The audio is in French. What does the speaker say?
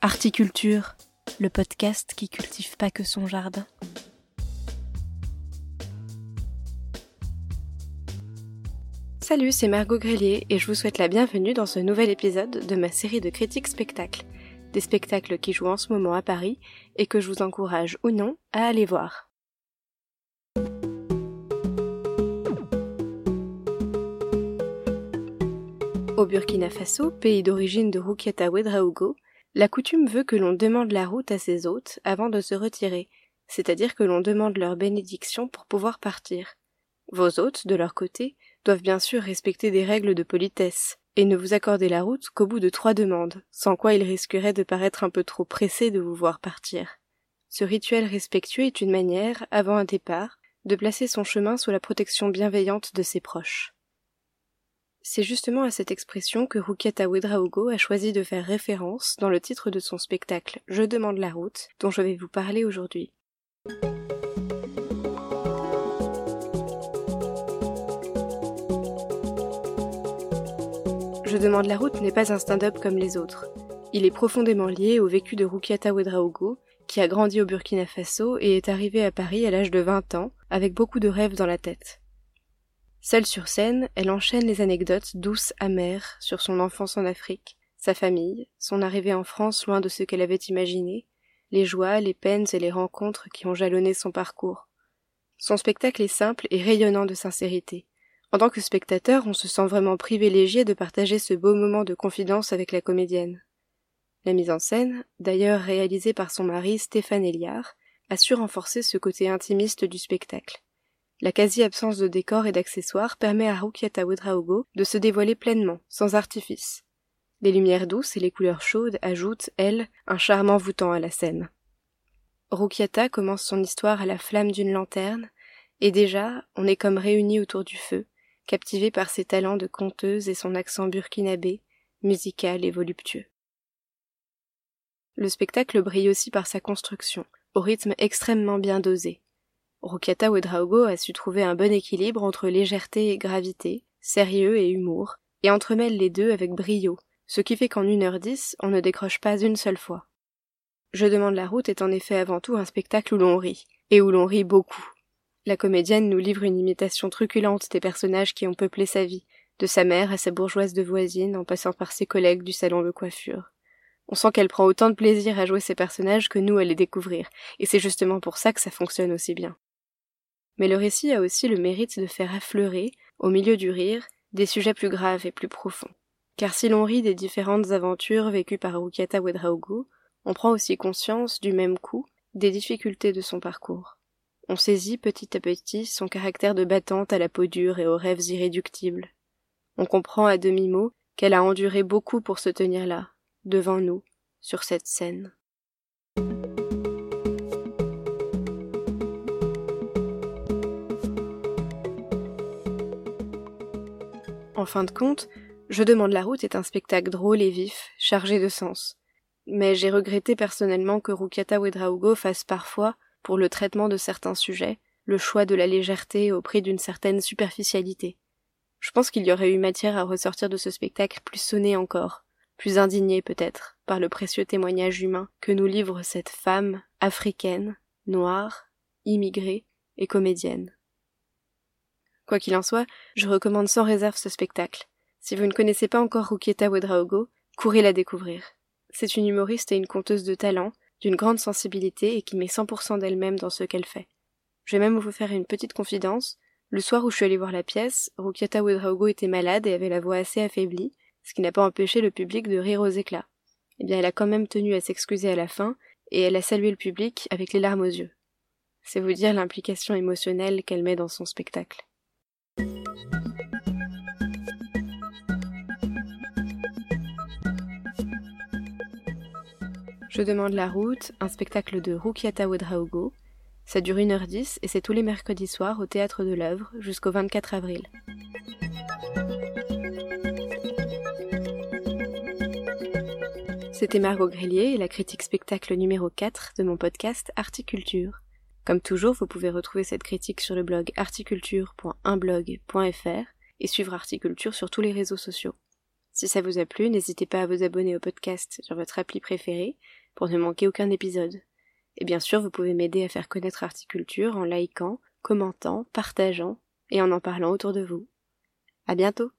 Articulture, le podcast qui cultive pas que son jardin. Salut, c'est Margot Grélier et je vous souhaite la bienvenue dans ce nouvel épisode de ma série de critiques spectacles. Des spectacles qui jouent en ce moment à Paris et que je vous encourage ou non à aller voir. Au Burkina Faso, pays d'origine de Roukiata Ouedraogo, la coutume veut que l'on demande la route à ses hôtes avant de se retirer, c'est-à-dire que l'on demande leur bénédiction pour pouvoir partir. Vos hôtes, de leur côté, doivent bien sûr respecter des règles de politesse, et ne vous accorder la route qu'au bout de trois demandes, sans quoi ils risqueraient de paraître un peu trop pressés de vous voir partir. Ce rituel respectueux est une manière, avant un départ, de placer son chemin sous la protection bienveillante de ses proches. C'est justement à cette expression que Rukiata Ouedraogo a choisi de faire référence dans le titre de son spectacle Je demande la route, dont je vais vous parler aujourd'hui. Je demande la route n'est pas un stand-up comme les autres. Il est profondément lié au vécu de Rukiata Ouedraogo, qui a grandi au Burkina Faso et est arrivé à Paris à l'âge de 20 ans, avec beaucoup de rêves dans la tête. Seule sur scène, elle enchaîne les anecdotes douces, amères, sur son enfance en Afrique, sa famille, son arrivée en France loin de ce qu'elle avait imaginé, les joies, les peines et les rencontres qui ont jalonné son parcours. Son spectacle est simple et rayonnant de sincérité. En tant que spectateur, on se sent vraiment privilégié de partager ce beau moment de confidence avec la comédienne. La mise en scène, d'ailleurs réalisée par son mari Stéphane Eliard, a su renforcer ce côté intimiste du spectacle. La quasi-absence de décors et d'accessoires permet à Rukiata Ouedraogo de se dévoiler pleinement, sans artifice. Les lumières douces et les couleurs chaudes ajoutent, elles, un charme envoûtant à la scène. Rukiata commence son histoire à la flamme d'une lanterne, et déjà, on est comme réunis autour du feu, captivés par ses talents de conteuse et son accent burkinabé, musical et voluptueux. Le spectacle brille aussi par sa construction, au rythme extrêmement bien dosé. Rukiata Ouedraogo a su trouver un bon équilibre entre légèreté et gravité, sérieux et humour, et entremêle les deux avec brio, ce qui fait qu'en une heure dix, on ne décroche pas une seule fois. Je demande la route est en effet avant tout un spectacle où l'on rit, et où l'on rit beaucoup. La comédienne nous livre une imitation truculente des personnages qui ont peuplé sa vie, de sa mère à sa bourgeoise de voisine en passant par ses collègues du salon de coiffure. On sent qu'elle prend autant de plaisir à jouer ces personnages que nous à les découvrir, et c'est justement pour ça que ça fonctionne aussi bien. Mais le récit a aussi le mérite de faire affleurer, au milieu du rire, des sujets plus graves et plus profonds. Car si l'on rit des différentes aventures vécues par Rukiata Wedraogo, on prend aussi conscience, du même coup, des difficultés de son parcours. On saisit petit à petit son caractère de battante à la peau dure et aux rêves irréductibles. On comprend à demi-mot qu'elle a enduré beaucoup pour se tenir là, devant nous, sur cette scène. En fin de compte, Je demande la route est un spectacle drôle et vif, chargé de sens. Mais j'ai regretté personnellement que Rukiata Wedraugo fasse parfois, pour le traitement de certains sujets, le choix de la légèreté au prix d'une certaine superficialité. Je pense qu'il y aurait eu matière à ressortir de ce spectacle plus sonné encore, plus indigné peut-être, par le précieux témoignage humain que nous livre cette femme africaine, noire, immigrée et comédienne. Quoi qu'il en soit, je recommande sans réserve ce spectacle. Si vous ne connaissez pas encore Rukieta Wedraogo, courez la découvrir. C'est une humoriste et une conteuse de talent, d'une grande sensibilité et qui met 100% d'elle-même dans ce qu'elle fait. Je vais même vous faire une petite confidence. Le soir où je suis allée voir la pièce, Rukieta Wedraogo était malade et avait la voix assez affaiblie, ce qui n'a pas empêché le public de rire aux éclats. Eh bien, elle a quand même tenu à s'excuser à la fin, et elle a salué le public avec les larmes aux yeux. C'est vous dire l'implication émotionnelle qu'elle met dans son spectacle. Je demande la route, un spectacle de Rukiata Wedraogo. Ça dure 1h10 et c'est tous les mercredis soirs au Théâtre de l'œuvre jusqu'au 24 avril. C'était Margot Grélier et la critique spectacle numéro 4 de mon podcast Articulture. Comme toujours, vous pouvez retrouver cette critique sur le blog articulture.unblog.fr et suivre Articulture sur tous les réseaux sociaux. Si ça vous a plu, n'hésitez pas à vous abonner au podcast sur votre appli préférée pour ne manquer aucun épisode. Et bien sûr, vous pouvez m'aider à faire connaître Articulture en likant, commentant, partageant et en en parlant autour de vous. À bientôt!